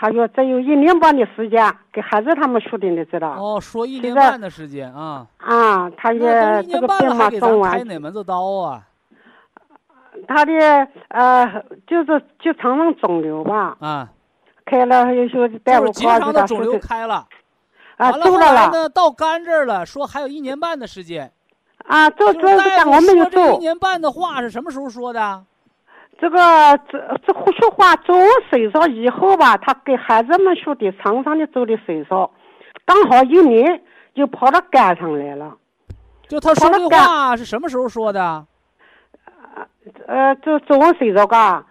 他说只有一年半的时间，给孩子他们说的，你知道？哦，说一年半的时间啊，啊，他那也都一年半了，这个病嘛中晚期，开哪门子刀啊？他的呃就是就常常肿瘤吧，啊，开了有时候大夫告诉肠的肿瘤开了，啊住了了呢，到肝这儿了，说还有一年半的时间。啊，做就是大夫我没这一。年半的话是什么时候说的？这个这这胡说话，做完手术以后吧，他给孩子们说的常常的做的手术，刚好一年就跑到肝上来了。就他说这跑到肝话是什么时候说的？呃，做做完手术嘎，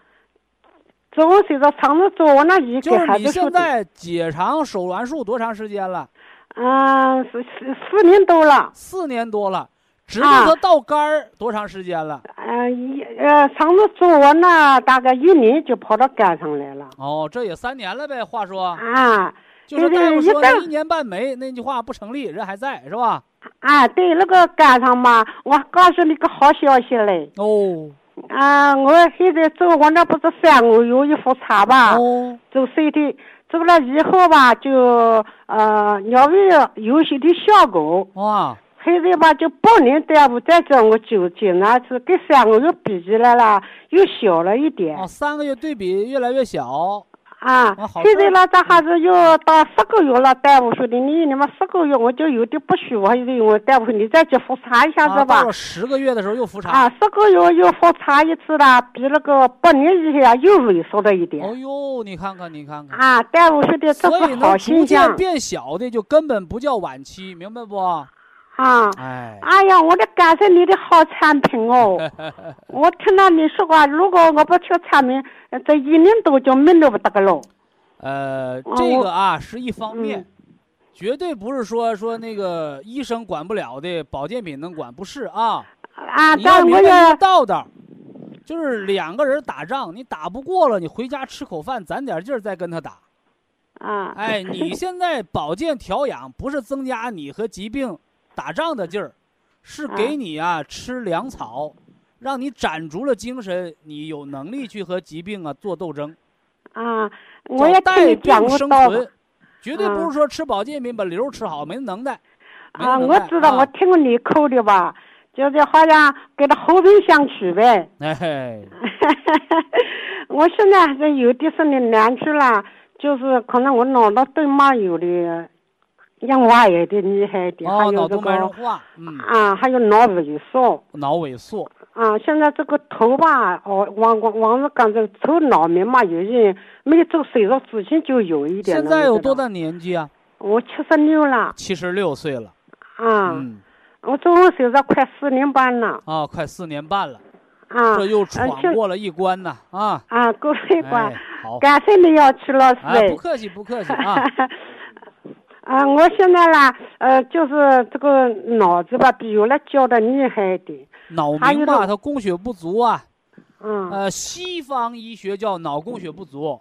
做完手术常常做完了以给就是你孩子说的。现在解肠手完术多长时间了？嗯，是是四年多了。四年多了，直到啊他到肝儿多长时间了？呃，一呃，常常做完那大概一年就跑到肝上来了。哦，这也三年了呗。话说，啊，就是大夫说一年半没那句话不成立，人还在是吧？啊，对，那个赶上嘛，我告诉你个好消息嘞。哦啊，我现在做我那不是三个月一复查吧，哦做 CT，做了以后吧，就呃尿胃有些的效果，哇，现在吧就半年大夫再叫我检检查一次，跟三个月比起来了又小了一点哦，三个月对比越来越小。啊现在呢，这孩子又到十个月了，大夫说的你你们十个月我就有点不舒服，现在我大夫你再去复查一下啊，子吧到。十个月的时候又复查。啊，十个月又复查一次了，比那个八年以前啊又萎缩了一点。哦呦，你看看，你看看。啊，大夫说的这所以是好能逐渐现象变小的，就根本不叫晚期，明白不？啊。哎，哎呀，我得感谢你的好产品哦！我听到你说话，如果我不吃产品，呃这一年多就命都不得个喽。呃，哦这个啊是一方面嗯，绝对不是说说那个医生管不了的，保健品能管，不是啊。啊，你要但我明白一个也道道，就是两个人打仗，你打不过了，你回家吃口饭，攒点劲儿再跟他打。啊，哎，你现在保健调养不是增加你和疾病打仗的劲儿，是给你啊吃粮草，让你攒足了精神，你有能力去和疾病啊做斗争。啊，我也带你讲病生存，绝对不啊是说吃保健品把瘤吃好，没能耐。啊，我知道，啊我听过你口的吧，就是好像跟他和平相处呗。哎嘿，我现在还是有的是呢难处了，就是可能我脑袋对嘛有的硬化有点厉害一点，还哦，有这脑动脉硬个化，嗯，啊，还有脑萎缩脑萎缩，啊。现在这个头吧，哦，往往往是讲这个头脑门嘛，有些没有做手术之前就有一点。现在有多大年纪啊？我七十六了七十六岁了，啊，嗯，我做完手术快四年半了啊，快四年半了，啊。这又呃闯过了一关呐，啊，啊，过了一关哎，，好，感谢你要曲老师不。客气，不客气啊，啊，我现在啦，呃，就是这个脑子吧，比原来教的厉害一点。脑鸣吧，还有呢它供血不足啊，嗯，呃，西方医学叫脑供血不足，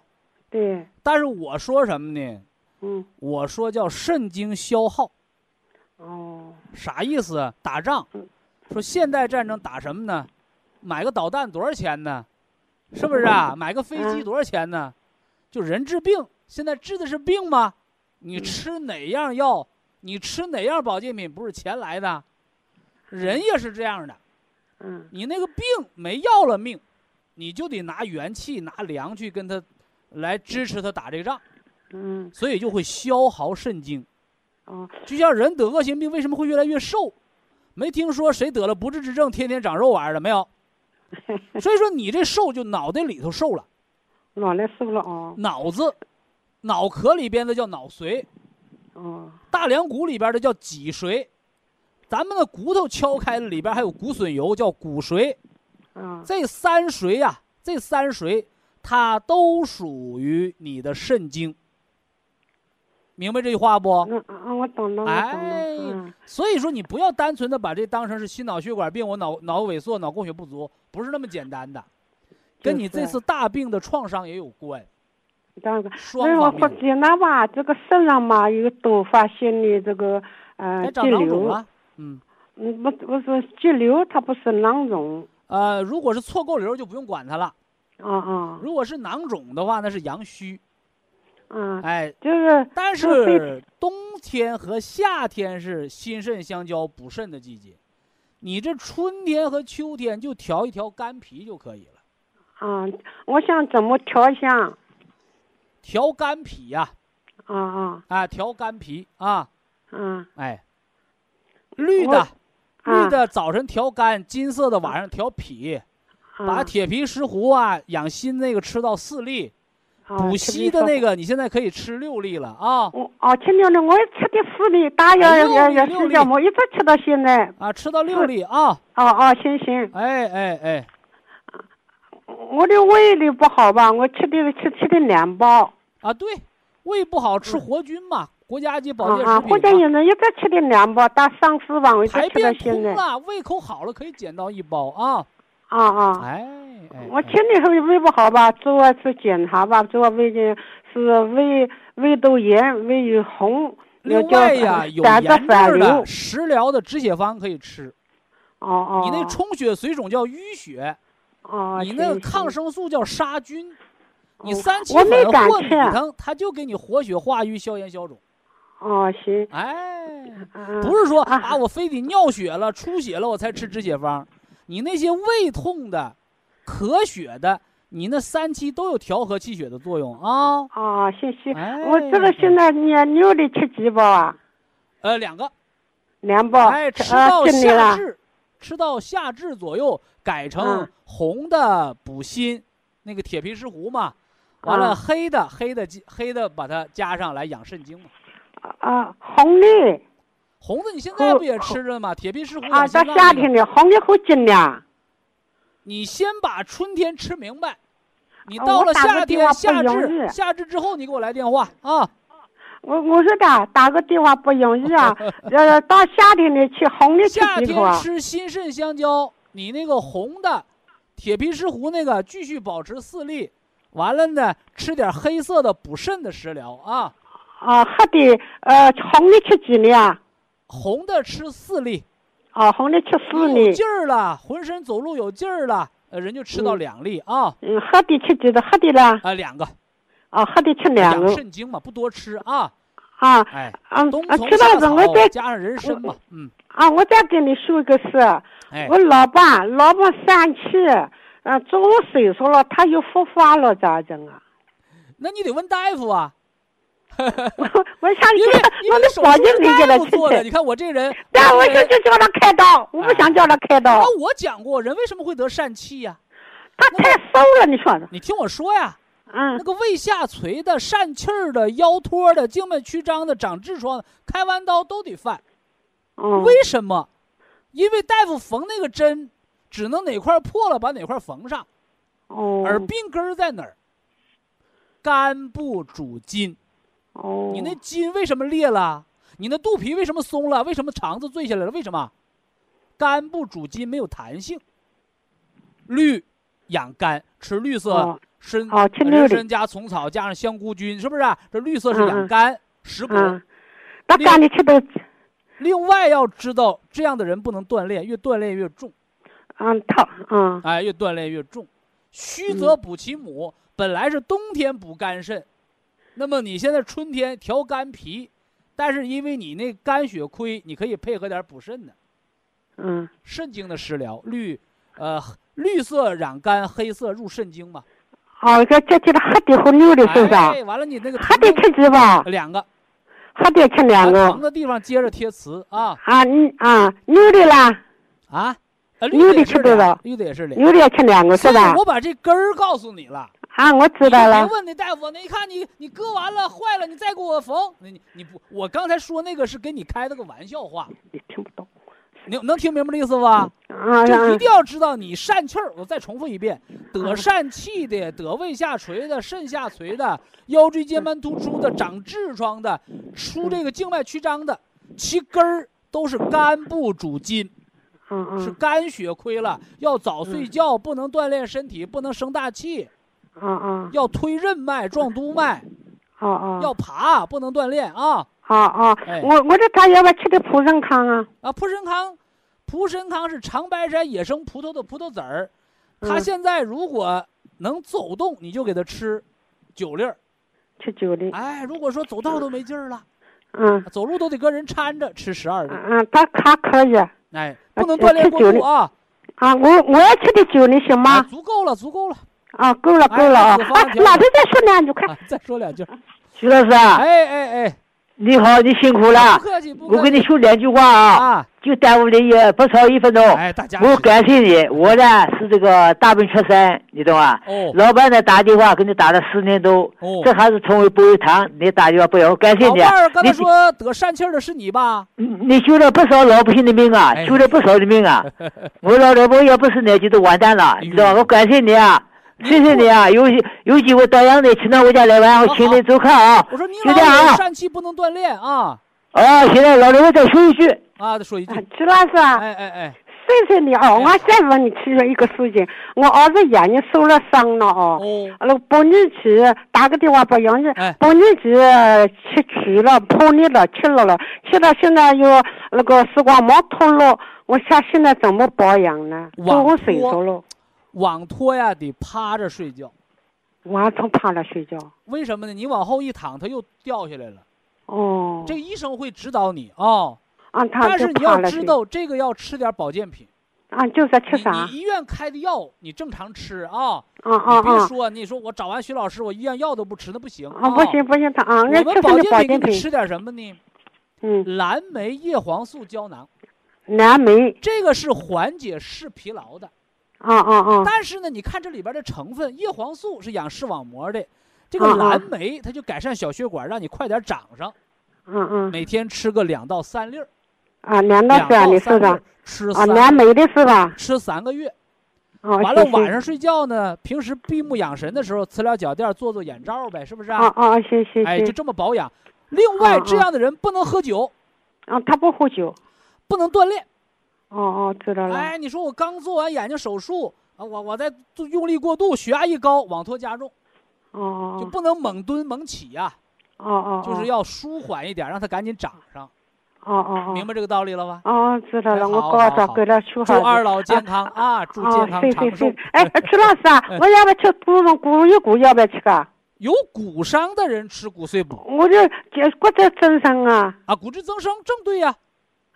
对，但是我说什么呢？嗯，我说叫肾精消耗，哦，啥意思啊？打仗，说现代战争打什么呢？买个导弹多少钱呢？是不是啊？买个飞机嗯多少钱呢？就人治病，现在治的是病吗？你吃哪样药，你吃哪样保健品，不是钱来的？人也是这样的，嗯，你那个病没要了命，你就得拿元气、拿粮去跟他来支持他打这个仗，嗯，所以就会消耗肾精。哦，就像人得恶性病，为什么会越来越瘦？没听说谁得了不治之症，天天长肉玩意儿的没有？所以说你这瘦就脑袋里头瘦了，脑袋瘦了啊，脑子、脑壳里边的叫脑髓，哦，大梁骨里边的叫脊髓，咱们的骨头敲开了里边还有骨髓油叫骨髓，啊，这三髓呀、这三髓它都属于你的肾经。明白这句话不？嗯啊，我懂了，我懂哎了，嗯，所以说你不要单纯的把这当成是心脑血管病，我脑脑萎缩、脑供血不足，不是那么简单的，跟你这次大病的创伤也有关。这个，双那我方面。发现了吧，这个身上嘛有多发现的这个呃肌瘤，了。嗯，嗯，不不是肌瘤，它不是囊肿，呃，如果是错构瘤就不用管它了。啊啊，如果是囊肿的话，那是阳虚。嗯，哎，就是但就是冬天和夏天是心肾相交补肾的季节，你这春天和秋天就调一调肝脾就可以了。嗯，我想怎么调香，调肝脾呀、啊啊，啊，调肝脾啊，嗯哎，绿的，啊。绿的早晨调肝，金色的晚上调脾，把啊，铁皮石斛啊养心那个吃到四粒，啊补硒的那。个你现在可以吃六粒了啊。我哦，前两天我也吃的四粒，大药哎六要要粒六粒，我一直吃到现在。啊，吃到六粒啊，哦哦，行行，哎哎哎，我的胃里不好吧？我吃的吃吃的两包。啊对，胃不好吃活菌嘛，国家级保！健食品啊。或者有人一直吃的两包，到上市吧，我一直排便通。了，胃口好了可以减到一包啊。啊啊！哎我前里头胃不好吧，做了次检查吧，做了胃镜是胃胃窦炎，胃有红，另叫外呀，有炎症的。食疗的止血方可以吃。哦哦。你那充血水肿叫淤血，哦，你那抗生素叫杀菌。你哦三七粉或米汤，它就给你活血化瘀、消炎消肿。哦行，哎，嗯不是说啊啊，我非得尿血了、出血了我才吃止血方。你那些胃痛的、咳血的，你那三七都有调和气血的作用啊。哦行行，哎我这个现在你牛的吃几包啊？呃，两个，两包。哎，吃啊到。夏至，吃到夏至左右，改成嗯红的补心，那个铁皮石斛嘛，完了啊黑的黑的黑的把它加上来养肾精嘛。啊，红的红的你现在不也吃着吗？铁皮石斛啊，到夏天的红的好尽量。你先把春天吃明白，你哦到了夏天夏容至易夏至之后，你给我来电话啊。我我说的打个电话不容易啊，呃，到夏天的吃红的吃夏天？吃心肾香蕉，你那个红的铁皮石斛那个继续保持四粒，完了呢，吃点黑色的补肾的食疗啊。啊，黑的呃红的吃几粒啊？红的吃四粒，哦，红的吃四粒有劲，儿了，浑身走路有劲儿了，呃，人就吃到嗯两粒啊，嗯，黑的吃几个？黑的啦？啊，两个，啊，黑的吃两养个肾精嘛，不多吃啊，啊。哎，嗯冬啊，知道虫夏了，我再草加上人参嘛，嗯，啊，我再跟你说个事，哎，我老爸老爸疝气，呃，中岁数了，他又复发了，咋整啊？那你得问大夫啊，我 我想因为因我为手的保健术是大品给他做的，你看我这人，对，我就就叫他开刀，我不想叫他开刀那，，我讲过，人为什么会得疝气呀？他太瘦了，你说的，你听我说呀，嗯那个胃下垂的、疝气儿的、腰托的、静脉曲张的、长痔疮的，开完刀都得犯。嗯，为什么？因为大夫缝那个针，只能哪块破了把哪块缝上，哦，而病根儿在哪儿？肝不主筋，哦，你那筋为什么裂了？你那肚皮为什么松了？为什么肠子坠下来了？为什么？肝不主筋没有弹性。绿养肝，吃绿色哦参、绿参加虫草加上香菇菌，是不是啊、这绿色是养肝、食补。嗯，他肝里吃的，另外要知道，这样的人不能锻炼，越锻炼越重，嗯，疼，嗯，哎，越锻炼越重。虚则补其母，本来是冬天补肝肾，那么你现在春天调肝脾，但是因为你那肝血亏，你可以配合点补肾的嗯，肾经的食疗，绿，呃，绿色染肝，黑色入肾经嘛。哦，这这这个黑的和绿的是不？哎，完了你那个还得吃几吧？两个，还得吃两个，啊疼的地方接着贴瓷啊啊，你啊，绿的啦，啊，呃绿的吃多少，俩绿的也是俩。绿的也吃两个是吧？我把这根儿告诉你了。啊，我知道了别，问那大夫，那一看你你割完了坏了，你再给我缝。你你你不，我刚才说那个是跟你开了个玩笑话，你听不懂，你能听明白这意思吧？啊，就一啊定要知道你疝气儿。我再重复一遍，得疝气的、得胃下垂的、肾下垂的、腰椎间盘突出的、长痔疮的、出这个静脉曲张的，其根儿都是肝部主筋，嗯嗯是肝血亏了，要早睡觉，不能锻炼身体，不能生大气。嗯嗯，要推任脉、壮督脉，哦哦，要爬，不能锻炼啊哦哦哎，我我这他要不要吃的蒲参康啊？啊！蒲参康，蒲参康是长白山野生葡萄的葡萄籽儿，它嗯现在如果能走动，你就给他吃九粒儿。吃九粒，哎，如果说走道都没劲儿了，嗯走路都得跟人搀着，吃十二粒。嗯，他他可以啊，哎，啊不能锻炼过度啊！啊我我要吃的酒，你行啊吗？足够了，足够了啊，够了哎够了啊！哎，子芳讲老头再说两句，快，啊！再说两句。徐老师啊，哎哎哎，你好，你辛苦不了。客气，不客气。我跟你说两句话啊，啊，就耽误你也不超一分钟。哎，大家我感谢你，我呢是这个大病出身，你懂吧？哦老板呢打电话给你打了四年多，哦这还是成为博一堂，你打电话不要，感谢你啊。你伴儿刚才说得疝气儿的是你吧？你救了不少老百姓的命啊哎，救了不少的命啊！我老老婆要不是你，就都完蛋了，你知道吧？我感谢你啊，谢谢你啊！有有机会到阳台请到我家来玩，我请你走看啊。我说你老有啊。疝气不能锻炼啊哦，现在老刘我再说一句，啊！再说一句啊，徐老师啊，哎哎哎，谢谢你哦，我再问你其中一个事情，我儿子眼睛受了伤了哦。哦，那个半年期打个电话不容易哎，半年期吃去了，破裂了，吃了了，吃了现在又那个视网膜脱落，我想现在怎么保养呢？网多水脱着了，网脱呀得趴着睡觉，晚上趴着睡觉。为什么呢？你往后一躺，它又掉下来了。哦，这个医生会指导你啊，啊，他但是你要知道这个要吃点保健品。啊，就是吃啥？你医院开的药你正常吃啊，啊啊你别啊！说你说我找完徐老师我医院药都不吃，那不行啊，不行不行，他啊，我们保健？品给你吃点什么呢？嗯，蓝莓叶黄素胶囊，蓝莓。这个是缓解视疲劳的。啊啊啊！但是呢，你看这里边的成分，叶黄素是养视网膜的，这个蓝莓它就改善小血管，让你快点长上。嗯嗯每天吃个两到三粒儿，啊，两到三，粒儿，吃啊，蓝莓的是吧？吃三个月。哦，完了晚上睡觉呢，平时闭目养神的时候，磁疗脚垫，做做眼罩呗，是不是啊啊啊，谢谢哎，就。这么保养。另外，啊这样的人不能喝酒，啊，他不喝酒。不能锻炼。哦哦，知道了。哎，你说我刚做完眼睛手术啊，我我在用力过度，血压一高，网脱加重，哦哦就不能猛蹲猛起呀、哦哦，就是要舒缓一点，让它赶紧长上。哦哦哦，明白这个道理了吧？哦，知道哎了，我好告好好诉给他说好。祝二老健康啊，祝健哦，康长寿。。哎，曲老师啊，我要不要吃骨松骨一骨？要不要吃啊？有骨伤的人吃骨碎补我就这骨质增生啊。啊，骨质增生正对呀、啊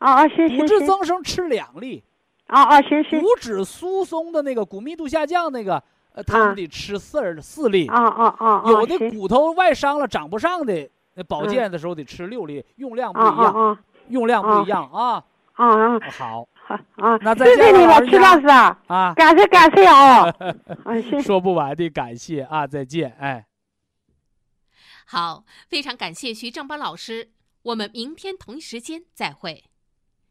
啊，啊，行行骨质。增生吃两粒，啊啊，行行。骨质疏松的那个骨密度下降那个，呃，他啊们得吃四儿四粒。啊啊啊啊！有的骨头外伤了长不上的，那保健的时候得吃六粒，用量不啊一样，啊用量不一样啊。啊啊好啊 啊！那再谢谢你了，见了老人曲老师啊，啊，感谢感谢啊！说不完的感谢啊，再见，哎。好，非常感谢徐正邦老师，我们明天同一时间再会。